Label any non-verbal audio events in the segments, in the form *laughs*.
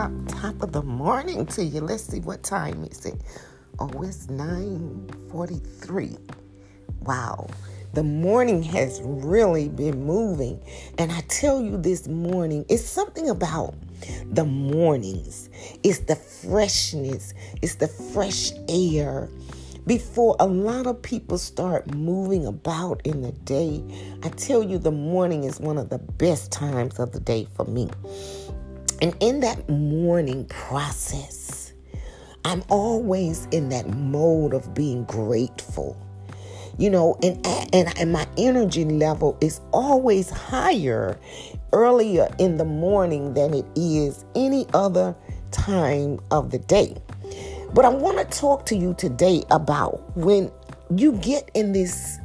top, top of the morning to you. Let's see what time is it. Oh, it's 9:43. Wow. The morning has really been moving. And I tell you this morning, it's something about the mornings. It's the freshness, it's the fresh air. Before a lot of people start moving about in the day, I tell you the morning is one of the best times of the day for me. And in that morning process, I'm always in that mode of being grateful. You know, and, and, and my energy level is always higher earlier in the morning than it is any other time of the day. But I want to talk to you today about when you get in this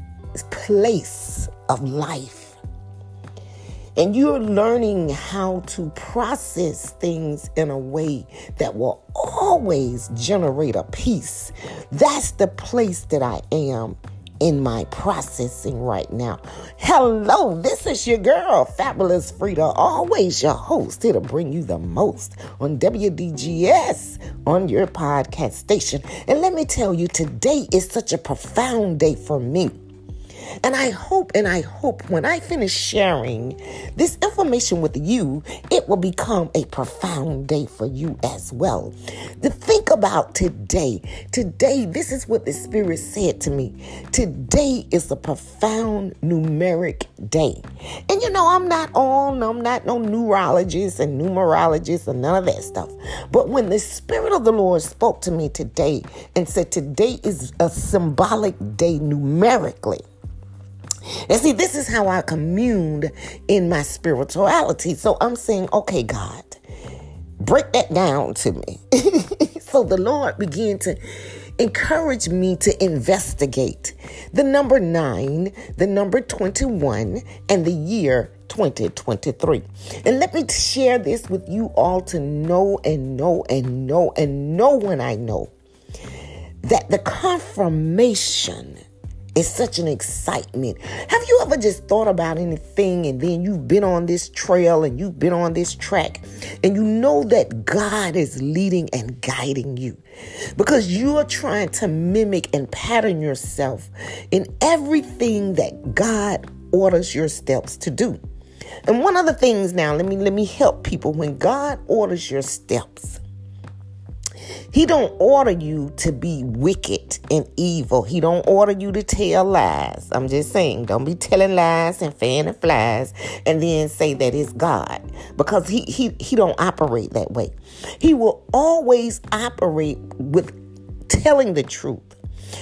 place of life and you're learning how to process things in a way that will always generate a peace. That's the place that I am in my processing right now. Hello, this is your girl, Fabulous Frida, always your host here to bring you the most on WDGS on your podcast station. And let me tell you, today is such a profound day for me. And I hope and I hope when I finish sharing this information with you, it will become a profound day for you as well. To think about today. Today, this is what the Spirit said to me. Today is a profound numeric day. And you know, I'm not on, I'm not no neurologist and numerologist and none of that stuff. But when the Spirit of the Lord spoke to me today and said, Today is a symbolic day numerically. And see, this is how I communed in my spirituality. So I'm saying, okay, God, break that down to me. *laughs* so the Lord began to encourage me to investigate the number nine, the number 21, and the year 2023. And let me share this with you all to know and know and know and know when I know that the confirmation it's such an excitement. Have you ever just thought about anything and then you've been on this trail and you've been on this track and you know that God is leading and guiding you because you are trying to mimic and pattern yourself in everything that God orders your steps to do. And one of the things now, let me let me help people when God orders your steps. He don't order you to be wicked and evil. He don't order you to tell lies. I'm just saying, don't be telling lies and fanning flies and then say that it's God because he he he don't operate that way. He will always operate with telling the truth.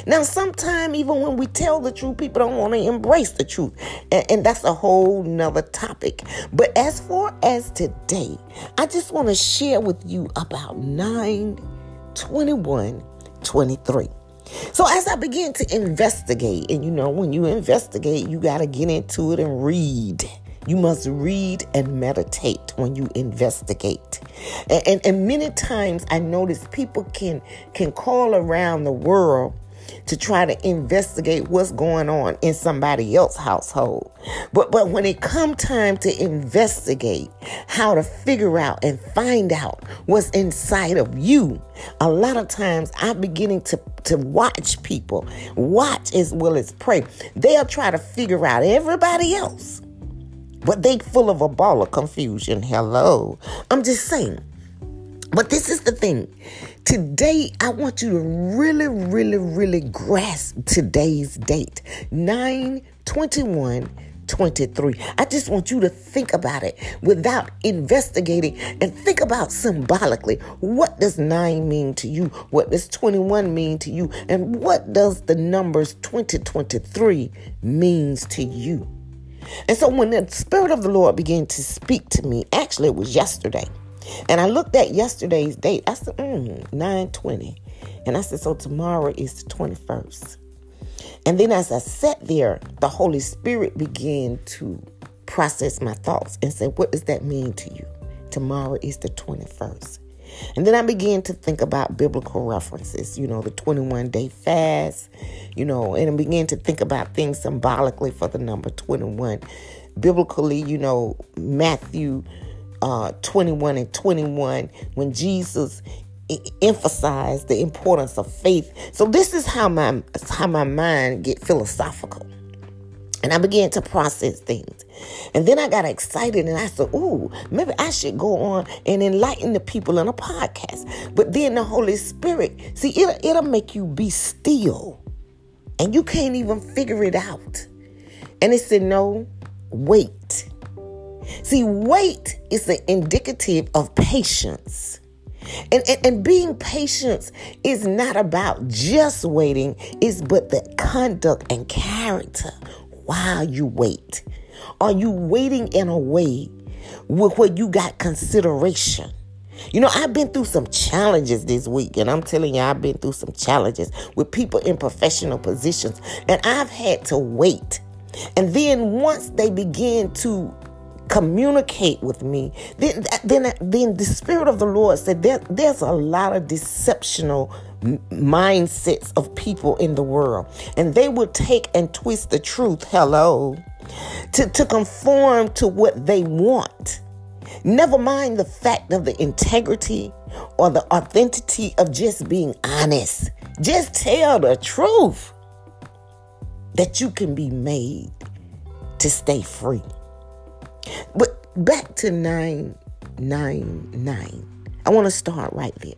Now, sometimes even when we tell the truth, people don't want to embrace the truth. And, and, that's a whole nother topic. But as far as today, I just want to share with you about nine 21 23. So as I began to investigate, and you know, when you investigate, you got to get into it and read. You must read and meditate when you investigate. And, and, and many times I notice people can can call around the world to try to investigate what's going on in somebody else's household. But but when it come time to investigate how to figure out and find out what's inside of you, a lot of times I'm beginning to to watch people, watch as well as pray. They'll try to figure out everybody else. But they full of a ball of confusion. Hello. I'm just saying. But this is the thing. Today, I want you to really, really, really grasp today's date 9 21 23. I just want you to think about it without investigating and think about symbolically what does 9 mean to you? What does 21 mean to you? And what does the numbers 2023 means to you? And so when the Spirit of the Lord began to speak to me, actually it was yesterday. And I looked at yesterday's date. I said, mm, 920. And I said, so tomorrow is the 21st. And then as I sat there, the Holy Spirit began to process my thoughts and say, what does that mean to you? Tomorrow is the 21st. And then I began to think about biblical references, you know, the 21 day fast, you know, and I began to think about things symbolically for the number 21. Biblically, you know, Matthew uh, 21 and 21 when Jesus emphasized the importance of faith. So this is how my how my mind get philosophical. And I began to process things. And then I got excited and I said, Ooh, maybe I should go on and enlighten the people in a podcast. But then the Holy Spirit, see, it'll, it'll make you be still. And you can't even figure it out. And it said, No, wait. See, wait is the indicative of patience. And, and, and, being patient is not about just waiting, it's but the conduct and character while you wait. Are you waiting in a way where you got consideration? You know, I've been through some challenges this week, and I'm telling you, I've been through some challenges with people in professional positions, and I've had to wait. And then once they begin to communicate with me, then then then the spirit of the Lord said there, there's a lot of deceptional mindsets of people in the world, and they will take and twist the truth. Hello, to to conform to what they want. Never mind the fact of the integrity or the authenticity of just being honest. Just tell the truth that you can be made to stay free. But back to 999. I want to start right there.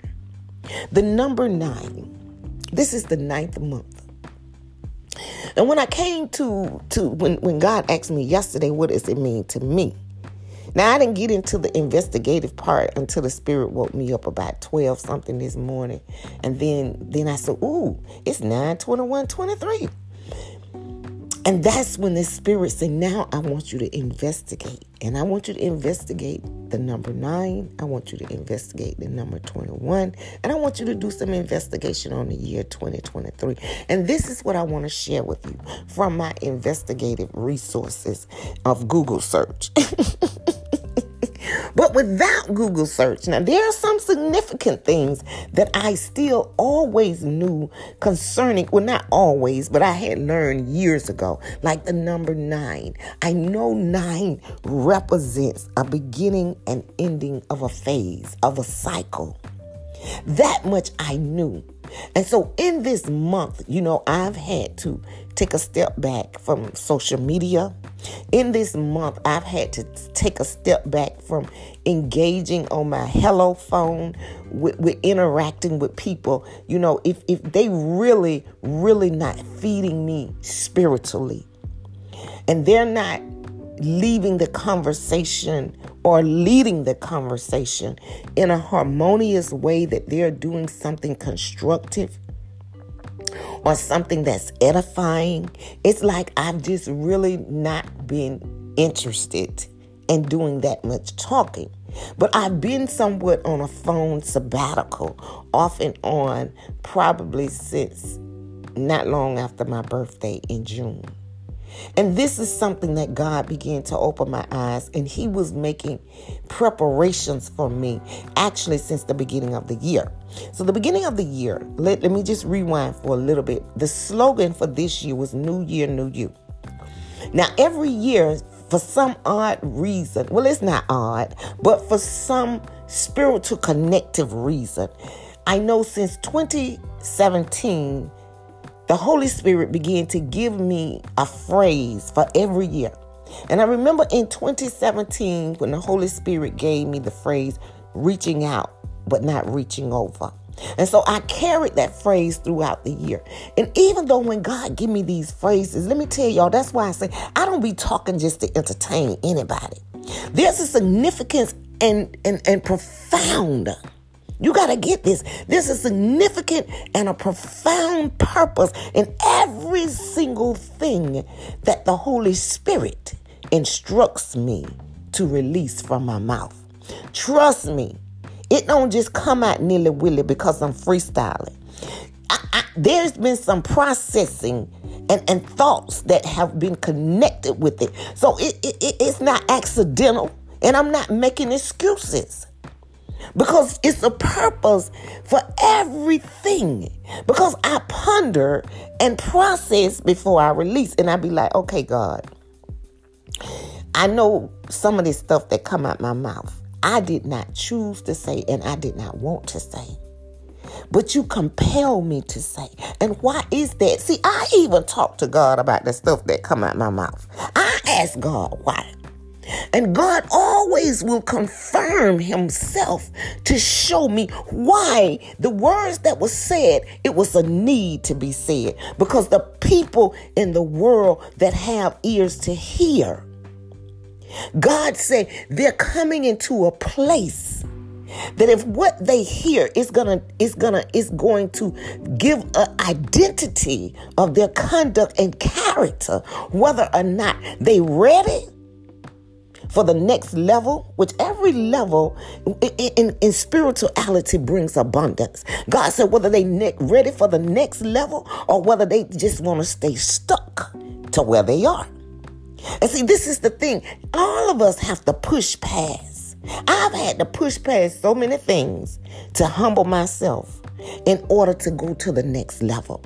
The number nine, this is the ninth month. And when I came to to when, when God asked me yesterday, what does it mean to me? Now I didn't get into the investigative part until the spirit woke me up about 12 something this morning. And then then I said, ooh, it's 9 21 23. And that's when the spirit said, Now I want you to investigate. And I want you to investigate the number nine. I want you to investigate the number 21. And I want you to do some investigation on the year 2023. And this is what I want to share with you from my investigative resources of Google search. *laughs* But without Google search, now there are some significant things that I still always knew concerning, well, not always, but I had learned years ago, like the number nine. I know nine represents a beginning and ending of a phase, of a cycle. That much I knew. And so in this month, you know, I've had to take a step back from social media. In this month, I've had to take a step back from engaging on my hello phone with, with interacting with people. You know, if, if they really, really not feeding me spiritually and they're not leaving the conversation or leading the conversation in a harmonious way that they're doing something constructive or something that's edifying, it's like I've just really not been interested in doing that much talking. But I've been somewhat on a phone sabbatical, off and on, probably since not long after my birthday in June. And this is something that God began to open my eyes, and He was making preparations for me actually since the beginning of the year. So, the beginning of the year, let, let me just rewind for a little bit. The slogan for this year was New Year, New You. Now, every year, for some odd reason, well, it's not odd, but for some spiritual connective reason, I know since 2017, the Holy Spirit began to give me a phrase for every year. And I remember in 2017 when the Holy Spirit gave me the phrase reaching out, but not reaching over. And so I carried that phrase throughout the year. And even though when God give me these phrases, let me tell y'all, that's why I say I don't be talking just to entertain anybody. There's a significance and and, and profound you got to get this. This is significant and a profound purpose in every single thing that the Holy Spirit instructs me to release from my mouth. Trust me, it don't just come out nilly willy because I'm freestyling. I, I, there's been some processing and, and thoughts that have been connected with it. So it, it, it's not accidental, and I'm not making excuses because it's a purpose for everything. Because I ponder and process before I release, and I be like, okay, God, I know some of this stuff that come out my mouth. I did not choose to say and I did not want to say. But you compel me to say. And why is that? See, I even talk to God about the stuff that come out my mouth. I ask God why. And God always will confirm himself to show me why the words that were said, it was a need to be said. Because the people in the world that have ears to hear, God said they're coming into a place that if what they hear is gonna is gonna is going to give an identity of their conduct and character, whether or not they ready for the next level, which every level in, in, in spirituality brings abundance. God said whether they ne- ready for the next level or whether they just want to stay stuck to where they are. And see, this is the thing. All of us have to push past. I've had to push past so many things to humble myself in order to go to the next level.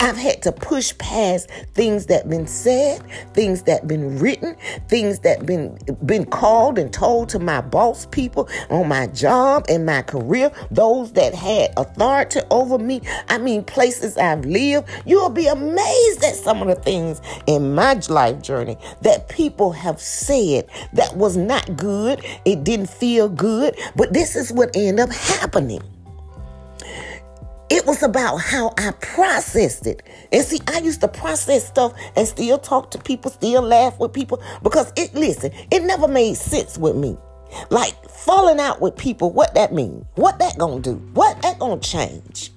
I've had to push past things that been said, things that been written, things that been been called and told to my boss people on my job and my career, those that had authority over me. I mean, places I've lived. You'll be amazed at some of the things in my life journey that people have said that was not good. It didn't feel good, but this is what ended up happening. It was about how I processed it. And see, I used to process stuff and still talk to people, still laugh with people because it, listen, it never made sense with me. Like falling out with people, what that mean? What that gonna do? What that gonna change?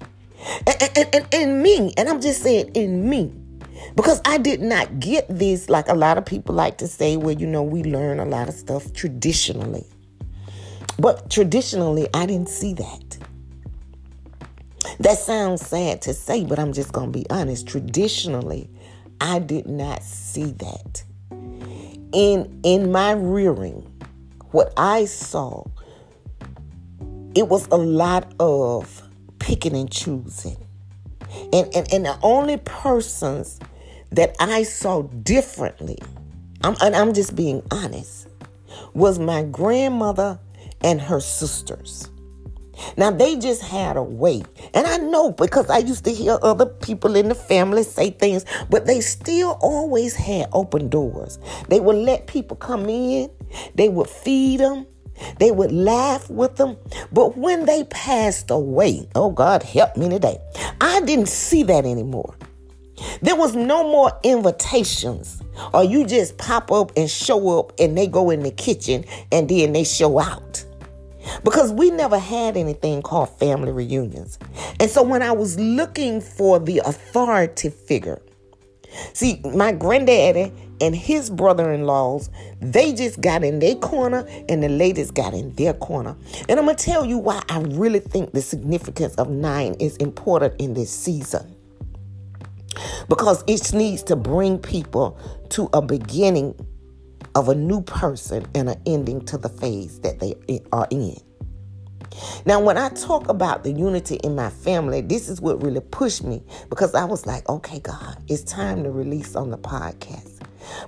And, and, and, in me, and I'm just saying in me, because I did not get this like a lot of people like to say, well, you know, we learn a lot of stuff traditionally. But traditionally, I didn't see that. That sounds sad to say, but I'm just going to be honest. Traditionally, I did not see that. In in my rearing, what I saw, it was a lot of picking and choosing. And and, and the only persons that I saw differently, I'm, and I'm just being honest, was my grandmother and her sisters. Now they just had a way. And I know because I used to hear other people in the family say things, but they still always had open doors. They would let people come in, they would feed them, they would laugh with them. But when they passed away, oh God help me today, I didn't see that anymore. There was no more invitations, or you just pop up and show up and they go in the kitchen and then they show out because we never had anything called family reunions. And so when I was looking for the authority figure, see, my granddaddy and his brother in laws, they just got in their corner and the ladies got in their corner. And I'm going to tell you why I really think the significance of nine is important in this season. Because it needs to bring people to a beginning of a new person and an ending to the phase that they are in. Now, when I talk about the unity in my family, this is what really pushed me because I was like, okay, God, it's time to release on the podcast.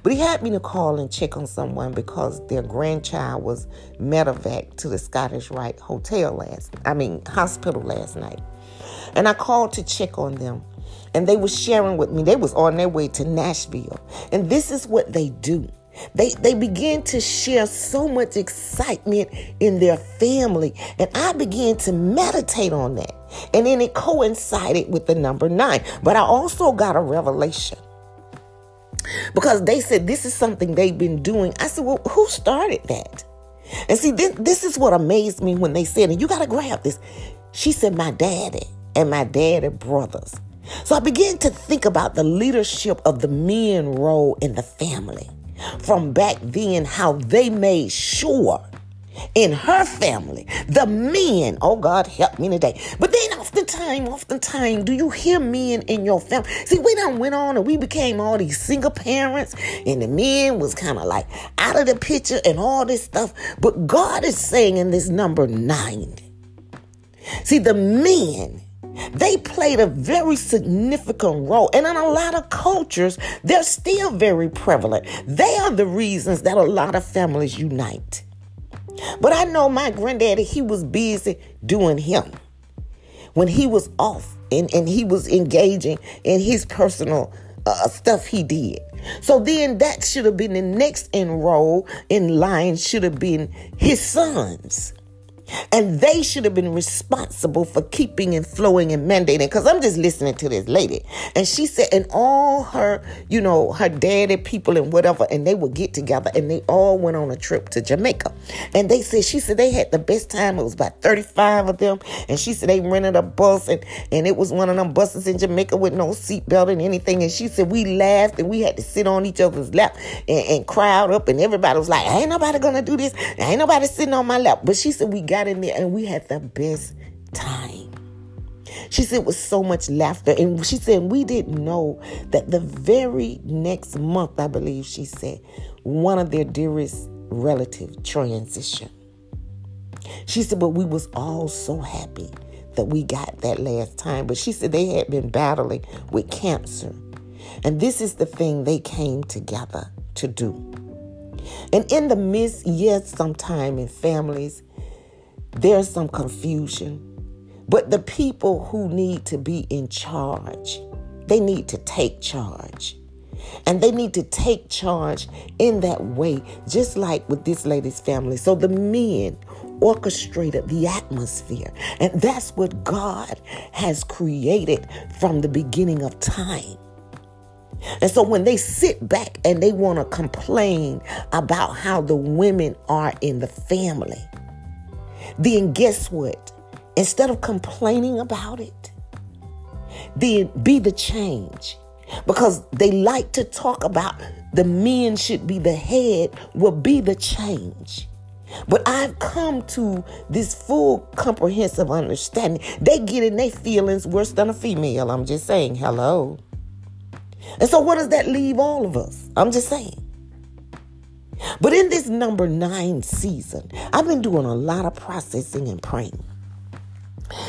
But he had me to call and check on someone because their grandchild was medevac to the Scottish Rite Hotel last, I mean, hospital last night. And I called to check on them. And they were sharing with me, they was on their way to Nashville. And this is what they do. They they begin to share so much excitement in their family. And I began to meditate on that. And then it coincided with the number nine. But I also got a revelation. Because they said this is something they've been doing. I said, Well, who started that? And see, this, this is what amazed me when they said, and you got to grab this. She said, My daddy and my daddy brothers. So I began to think about the leadership of the men role in the family from back then how they made sure in her family, the men, oh God, help me today. But then oftentimes, oftentimes, do you hear men in your family? See, we done went on and we became all these single parents, and the men was kind of like out of the picture and all this stuff. But God is saying in this number nine, see, the men they played a very significant role. And in a lot of cultures, they're still very prevalent. They are the reasons that a lot of families unite. But I know my granddaddy, he was busy doing him. When he was off and, and he was engaging in his personal uh, stuff he did. So then that should have been the next enroll in line should have been his sons. And they should have been responsible for keeping and flowing and mandating. Because I'm just listening to this lady. And she said, and all her, you know, her daddy people and whatever, and they would get together and they all went on a trip to Jamaica. And they said, she said they had the best time. It was about 35 of them. And she said they rented a bus and, and it was one of them buses in Jamaica with no seatbelt and anything. And she said we laughed and we had to sit on each other's lap and, and crowd up. And everybody was like, ain't nobody going to do this. Ain't nobody sitting on my lap. But she said we got got in there and we had the best time. She said it was so much laughter. And she said we didn't know that the very next month, I believe she said, one of their dearest relative transitioned. She said, but we was all so happy that we got that last time. But she said they had been battling with cancer. And this is the thing they came together to do. And in the midst, yes, sometime in families, there's some confusion. But the people who need to be in charge, they need to take charge. And they need to take charge in that way, just like with this lady's family. So the men orchestrated the atmosphere. And that's what God has created from the beginning of time. And so when they sit back and they want to complain about how the women are in the family, then guess what? Instead of complaining about it, then be the change. Because they like to talk about the men should be the head, will be the change. But I've come to this full comprehensive understanding. They get in their feelings worse than a female. I'm just saying, hello. And so, what does that leave all of us? I'm just saying. But in this number nine season, I've been doing a lot of processing and praying.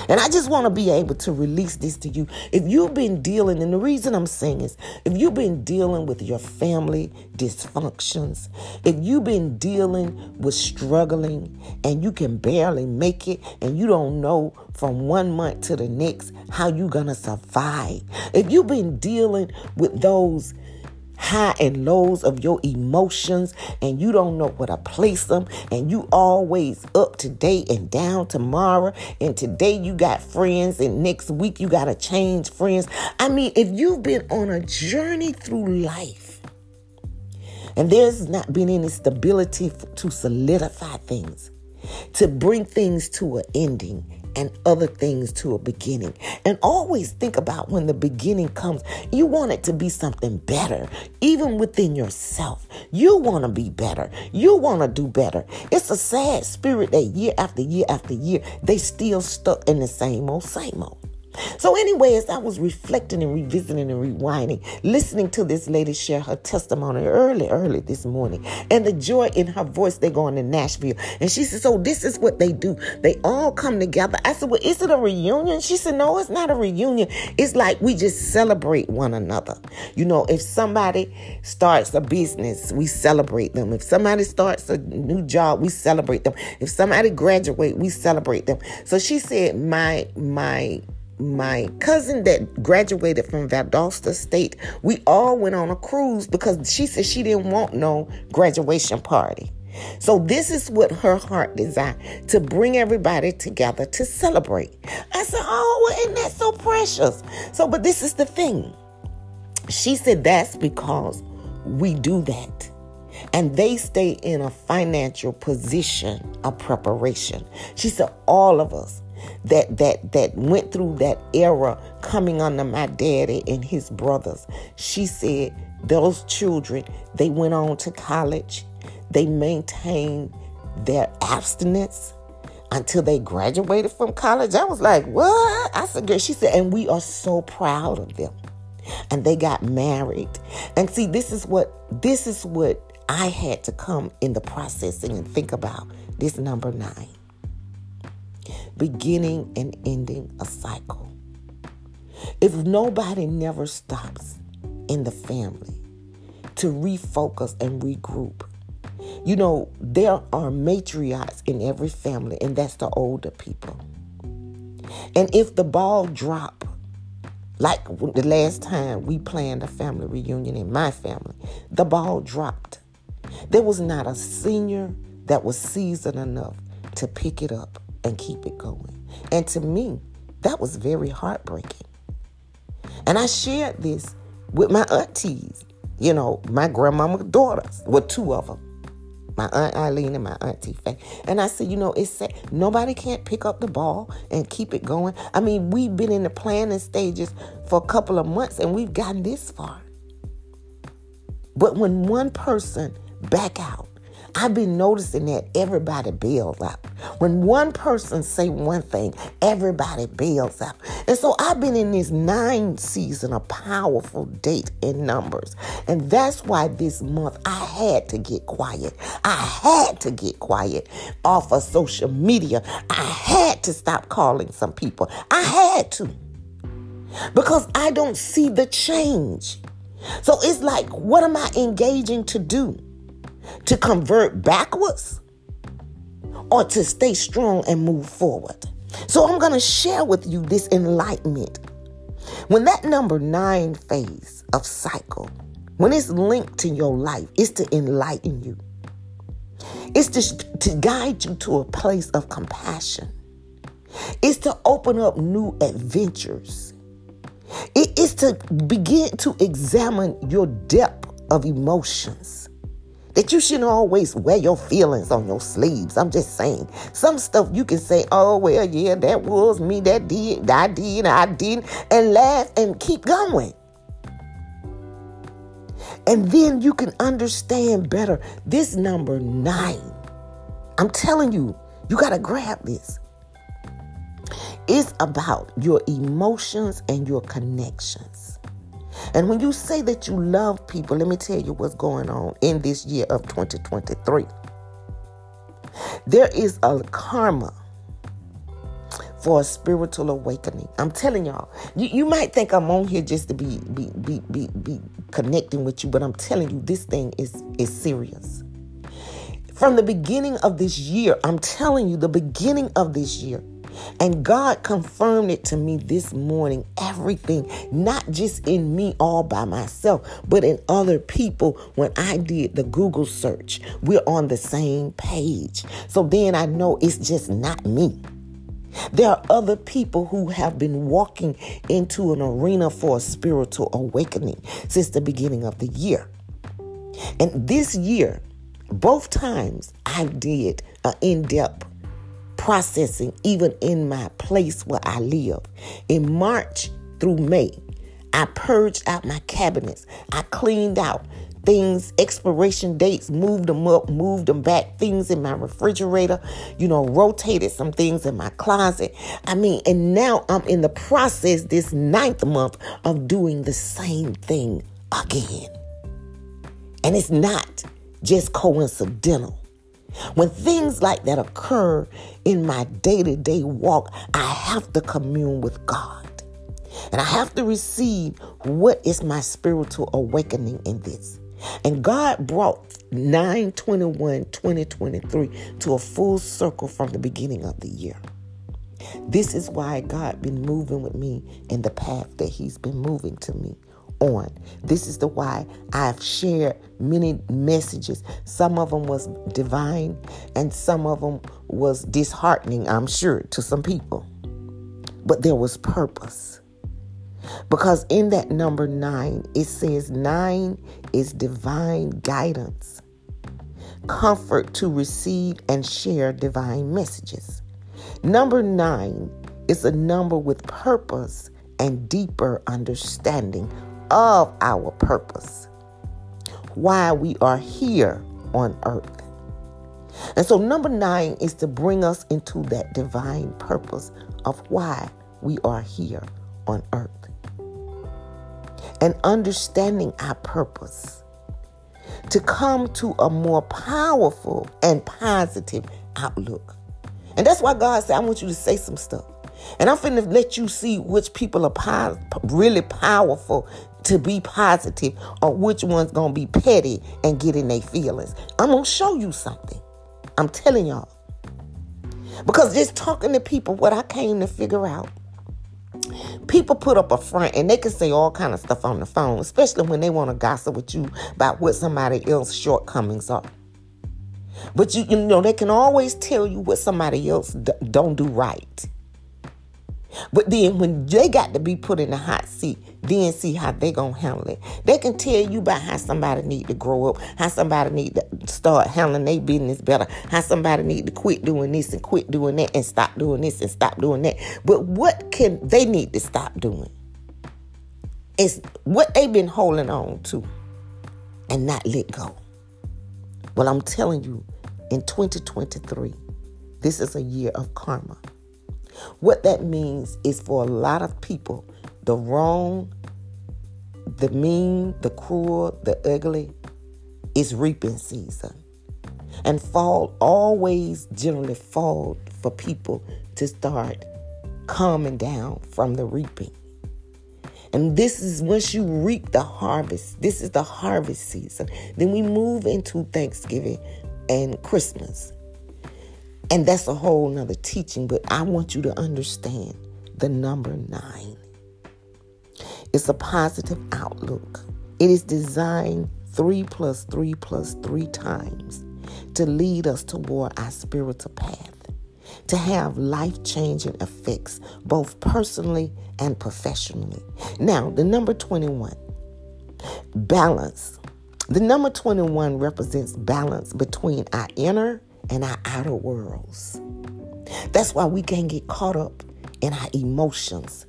And I just want to be able to release this to you. If you've been dealing, and the reason I'm saying is, if you've been dealing with your family dysfunctions, if you've been dealing with struggling and you can barely make it and you don't know from one month to the next how you're going to survive, if you've been dealing with those high and lows of your emotions and you don't know where to place them and you always up today and down tomorrow and today you got friends and next week you got to change friends. I mean if you've been on a journey through life and there's not been any stability to solidify things to bring things to an ending and other things to a beginning. And always think about when the beginning comes, you want it to be something better, even within yourself. You want to be better. You want to do better. It's a sad spirit that year after year after year, they still stuck in the same old, same old. So, anyway, as I was reflecting and revisiting and rewinding, listening to this lady share her testimony early, early this morning, and the joy in her voice, they're going to Nashville. And she said, So, this is what they do. They all come together. I said, Well, is it a reunion? She said, No, it's not a reunion. It's like we just celebrate one another. You know, if somebody starts a business, we celebrate them. If somebody starts a new job, we celebrate them. If somebody graduate, we celebrate them. So she said, My, my, my cousin that graduated from Valdosta State, we all went on a cruise because she said she didn't want no graduation party. So this is what her heart desired to bring everybody together to celebrate. I said, "Oh, isn't that so precious?" So, but this is the thing. She said that's because we do that. And they stay in a financial position of preparation. She said, all of us that that that went through that era coming under my daddy and his brothers. She said those children, they went on to college. They maintained their abstinence until they graduated from college. I was like, what? I said, girl, she said, and we are so proud of them. And they got married. And see, this is what this is what I had to come in the processing and think about this number nine beginning and ending a cycle. If nobody never stops in the family to refocus and regroup, You know, there are matriarchs in every family, and that's the older people. And if the ball drop, like the last time we planned a family reunion in my family, the ball dropped. There was not a senior that was seasoned enough to pick it up and keep it going. And to me, that was very heartbreaking. And I shared this with my aunties, you know, my grandmama's daughters, with two of them my aunt Eileen and my auntie Faye. And I said, you know, it's sad. Nobody can't pick up the ball and keep it going. I mean, we've been in the planning stages for a couple of months and we've gotten this far. But when one person back out, I've been noticing that everybody builds up. When one person say one thing, everybody builds up. And so I've been in this nine season of powerful date in numbers. And that's why this month I had to get quiet. I had to get quiet off of social media. I had to stop calling some people. I had to. Because I don't see the change. So it's like, what am I engaging to do? To convert backwards or to stay strong and move forward. So I'm going to share with you this enlightenment. When that number nine phase of cycle, when it's linked to your life, it's to enlighten you. It's to, to guide you to a place of compassion. It's to open up new adventures. It is to begin to examine your depth of emotions that you shouldn't always wear your feelings on your sleeves. I'm just saying. Some stuff you can say, oh, well, yeah, that was me, that did, I did, I didn't, and laugh and keep going. And then you can understand better this number nine. I'm telling you, you got to grab this. It's about your emotions and your connections. And when you say that you love people, let me tell you what's going on in this year of 2023. There is a karma for a spiritual awakening. I'm telling y'all, you, you might think I'm on here just to be, be be be be connecting with you, but I'm telling you, this thing is is serious. From the beginning of this year, I'm telling you, the beginning of this year, and God confirmed it to me this morning everything, not just in me all by myself, but in other people when I did the Google search. We're on the same page. So then I know it's just not me. There are other people who have been walking into an arena for a spiritual awakening since the beginning of the year. And this year, both times I did an in depth processing even in my place where I live. In March through May, I purged out my cabinets. I cleaned out things, expiration dates, moved them up, moved them back, things in my refrigerator, you know, rotated some things in my closet. I mean, and now I'm in the process this ninth month of doing the same thing again. And it's not just coincidental. When things like that occur in my day to day walk, I have to commune with God. And I have to receive what is my spiritual awakening in this. And God brought 921 2023 to a full circle from the beginning of the year. This is why God been moving with me in the path that he's been moving to me on. This is the why I've shared many messages. Some of them was divine and some of them was disheartening, I'm sure, to some people. But there was purpose. Because in that number nine, it says nine is divine guidance, comfort to receive and share divine messages. Number nine is a number with purpose and deeper understanding of our purpose, why we are here on earth. And so, number nine is to bring us into that divine purpose of why we are here on earth. And understanding our purpose to come to a more powerful and positive outlook. And that's why God said, I want you to say some stuff. And I'm finna let you see which people are po- really powerful to be positive or which one's to be petty and get in their feelings. I'm to show you something. I'm telling y'all. Because just talking to people, what I came to figure out, people put up a front and they can say all kind of stuff on the phone, especially when they want to gossip with you about what somebody else's shortcomings are. But you, you know, they can always tell you what somebody else d- don't do right. But then when they got to be put in the hot seat, then see how they gonna handle it. They can tell you about how somebody need to grow up, how somebody need to start handling their business better, how somebody need to quit doing this and quit doing that and stop doing this and stop doing that. But what can they need to stop doing? It's what they've been holding on to and not let go. Well, I'm telling you, in 2023, this is a year of karma. What that means is for a lot of people, the wrong, the mean, the cruel, the ugly is reaping season. And fall always generally fall for people to start calming down from the reaping. And this is once you reap the harvest, this is the harvest season. Then we move into Thanksgiving and Christmas. And that's a whole nother teaching, but I want you to understand the number nine. It's a positive outlook. It is designed three plus three plus three times to lead us toward our spiritual path, to have life changing effects, both personally and professionally. Now, the number 21, balance. The number 21 represents balance between our inner and our outer worlds. That's why we can't get caught up in our emotions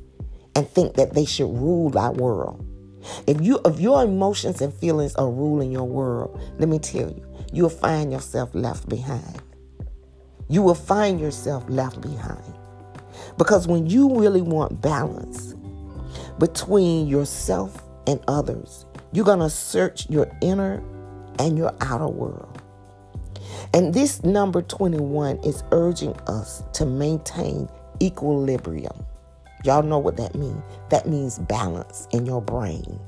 and think that they should rule our world. If you if your emotions and feelings are ruling your world, let me tell you, you'll find yourself left behind. You will find yourself left behind. Because when you really want balance between yourself and others, you're going to search your inner and your outer world. And this number 21 is urging us to maintain equilibrium. Y'all know what that means. That means balance in your brain.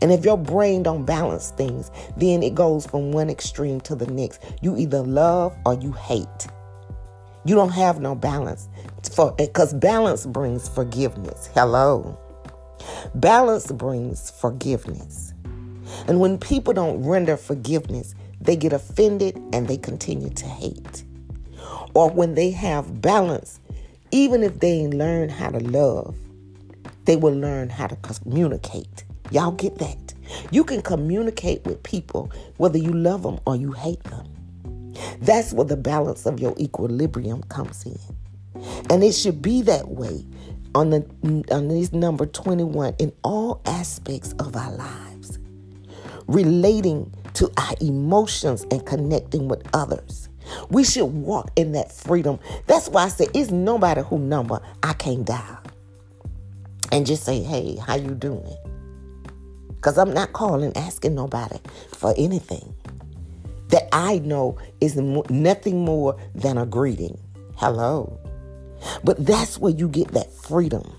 And if your brain don't balance things, then it goes from one extreme to the next. You either love or you hate. You don't have no balance for because balance brings forgiveness. Hello. Balance brings forgiveness. And when people don't render forgiveness, they get offended and they continue to hate. Or when they have balance, even if they learn how to love, they will learn how to communicate. Y'all get that? You can communicate with people whether you love them or you hate them. That's where the balance of your equilibrium comes in. And it should be that way on the on this number 21 in all aspects of our lives. Relating to our emotions and connecting with others. We should walk in that freedom. That's why I say it's nobody who number I can't dial. And just say, hey, how you doing? Because I'm not calling, asking nobody for anything that I know is nothing more than a greeting. Hello. But that's where you get that freedom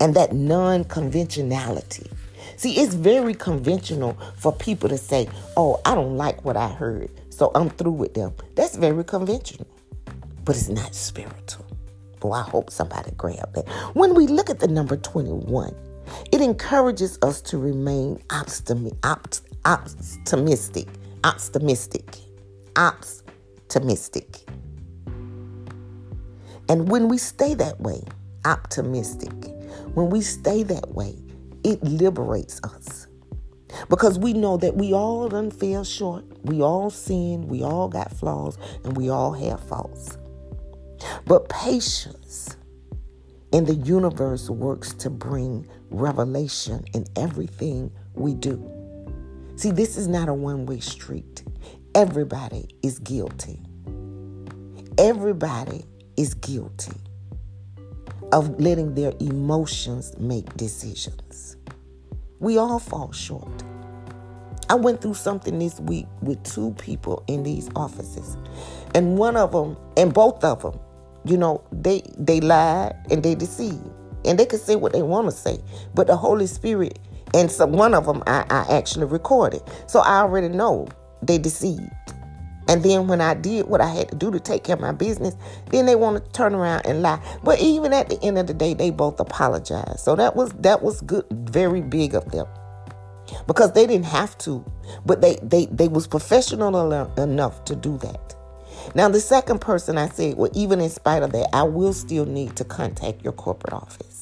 and that non conventionality. See, it's very conventional for people to say, oh, I don't like what I heard, so I'm through with them. That's very conventional, but it's not spiritual. Boy, I hope somebody grabbed that. When we look at the number 21, it encourages us to remain optimistic, optimistic, optimistic, optimistic. And when we stay that way, optimistic, when we stay that way, it liberates us. Because we know that we all done fell short. We all sin. We all got flaws. And we all have faults. But patience in the universe works to bring revelation in everything we do. See, this is not a one way street. Everybody is guilty. Everybody is guilty of letting their emotions make decisions. We all fall short. I went through something this week with two people in these offices. And one of them, and both of them, you know, they they lied and they deceived. and they can say what they want to say. But the Holy Spirit, and some one of them I, I actually recorded. So I already know they deceived. And then when I did what I had to do to take care of my business, then they want to turn around and lie. But even at the end of the day, they both apologized. So that was that was good, very big of them. Because they didn't have to, but they they they was professional enough to do that. Now the second person I said, well, even in spite of that, I will still need to contact your corporate office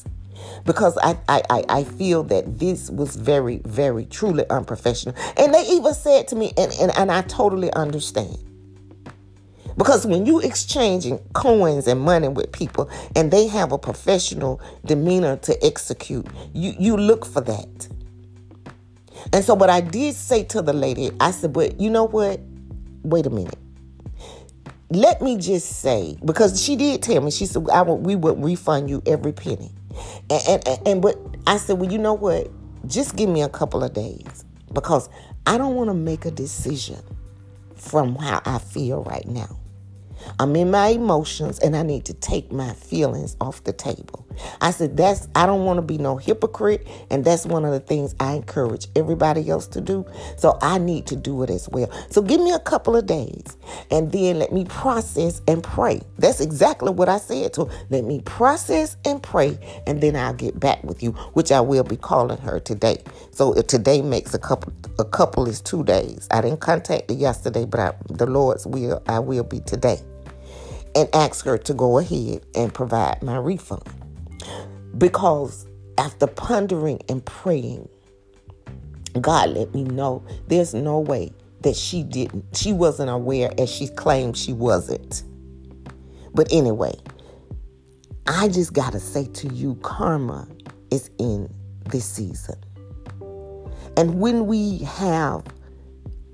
because I, I, I feel that this was very, very, truly unprofessional. And they even said to me, and, and, and I totally understand. Because when you exchanging coins and money with people and they have a professional demeanor to execute, you, you look for that. And so what I did say to the lady, I said, but you know what? Wait a minute. Let me just say, because she did tell me, she said, I will, we would refund you every penny. And, and, and but I said, well, you know what? Just give me a couple of days because I don't want to make a decision from how I feel right now. I'm in my emotions and I need to take my feelings off the table. I said, that's, I don't want to be no hypocrite. And that's one of the things I encourage everybody else to do. So I need to do it as well. So give me a couple of days and then let me process and pray. That's exactly what I said to her. Let me process and pray and then I'll get back with you, which I will be calling her today. So if today makes a couple, a couple is two days. I didn't contact her yesterday, but I, the Lord's will, I will be today and ask her to go ahead and provide my refund. Because after pondering and praying, God let me know there's no way that she didn't, she wasn't aware as she claimed she wasn't. But anyway, I just got to say to you, karma is in this season. And when we have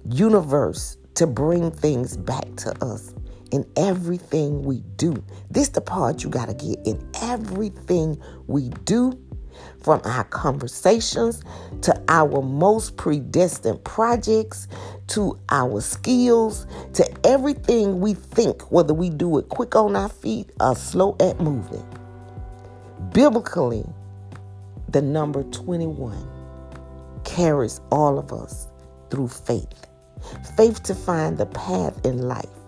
universe to bring things back to us, in everything we do. This the part you got to get in everything we do from our conversations to our most predestined projects to our skills to everything we think whether we do it quick on our feet or slow at moving. Biblically, the number 21 carries all of us through faith. Faith to find the path in life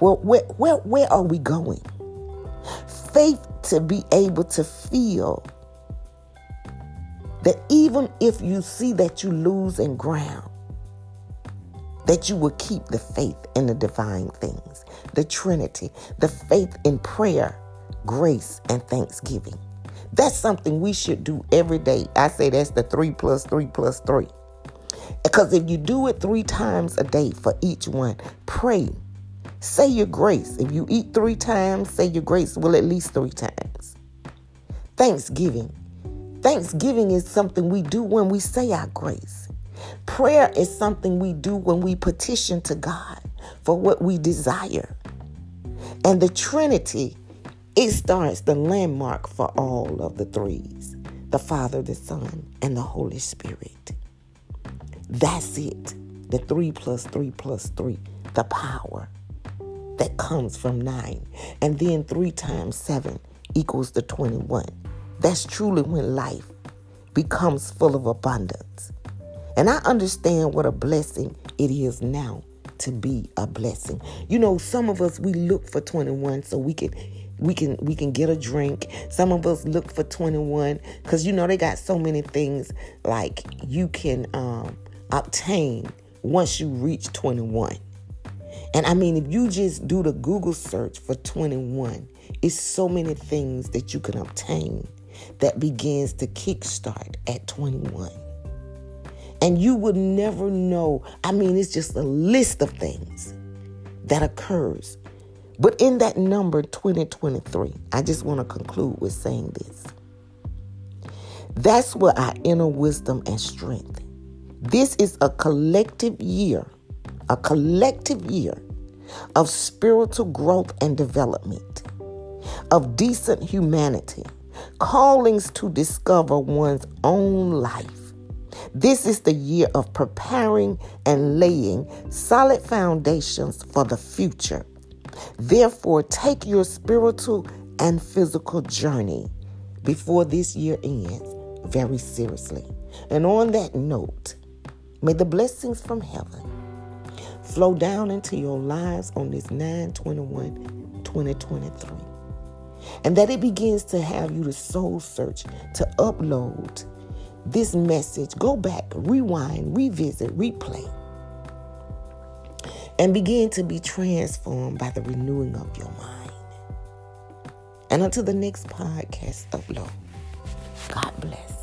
well, where, where, where are we going? Faith to be able to feel that even if you see that you lose in ground, that you will keep the faith in the divine things, the Trinity, the faith in prayer, grace, and thanksgiving. That's something we should do every day. I say that's the three plus three plus three. Because if you do it three times a day for each one, pray Say your grace. If you eat three times, say your grace well at least three times. Thanksgiving. Thanksgiving is something we do when we say our grace. Prayer is something we do when we petition to God for what we desire. And the Trinity, it starts the landmark for all of the threes the Father, the Son, and the Holy Spirit. That's it. The three plus three plus three, the power that comes from 9. And then 3 times 7 equals the 21. That's truly when life becomes full of abundance. And I understand what a blessing it is now to be a blessing. You know, some of us we look for 21 so we can we can we can get a drink. Some of us look for 21 cuz you know they got so many things like you can um obtain once you reach 21. And I mean, if you just do the Google search for 21, it's so many things that you can obtain that begins to kickstart at 21. And you would never know. I mean, it's just a list of things that occurs. But in that number 2023, I just want to conclude with saying this. That's where our inner wisdom and strength. This is a collective year, a collective year of spiritual growth and development, of decent humanity, callings to discover one's own life. This is the year of preparing and laying solid foundations for the future. Therefore, take your spiritual and physical journey before this year ends very seriously. And on that note, may the blessings from heaven flow down into your lives on this 921 2023. And that it begins to have you to soul search, to upload this message, go back, rewind, revisit, replay, and begin to be transformed by the renewing of your mind. And until the next podcast upload, God bless.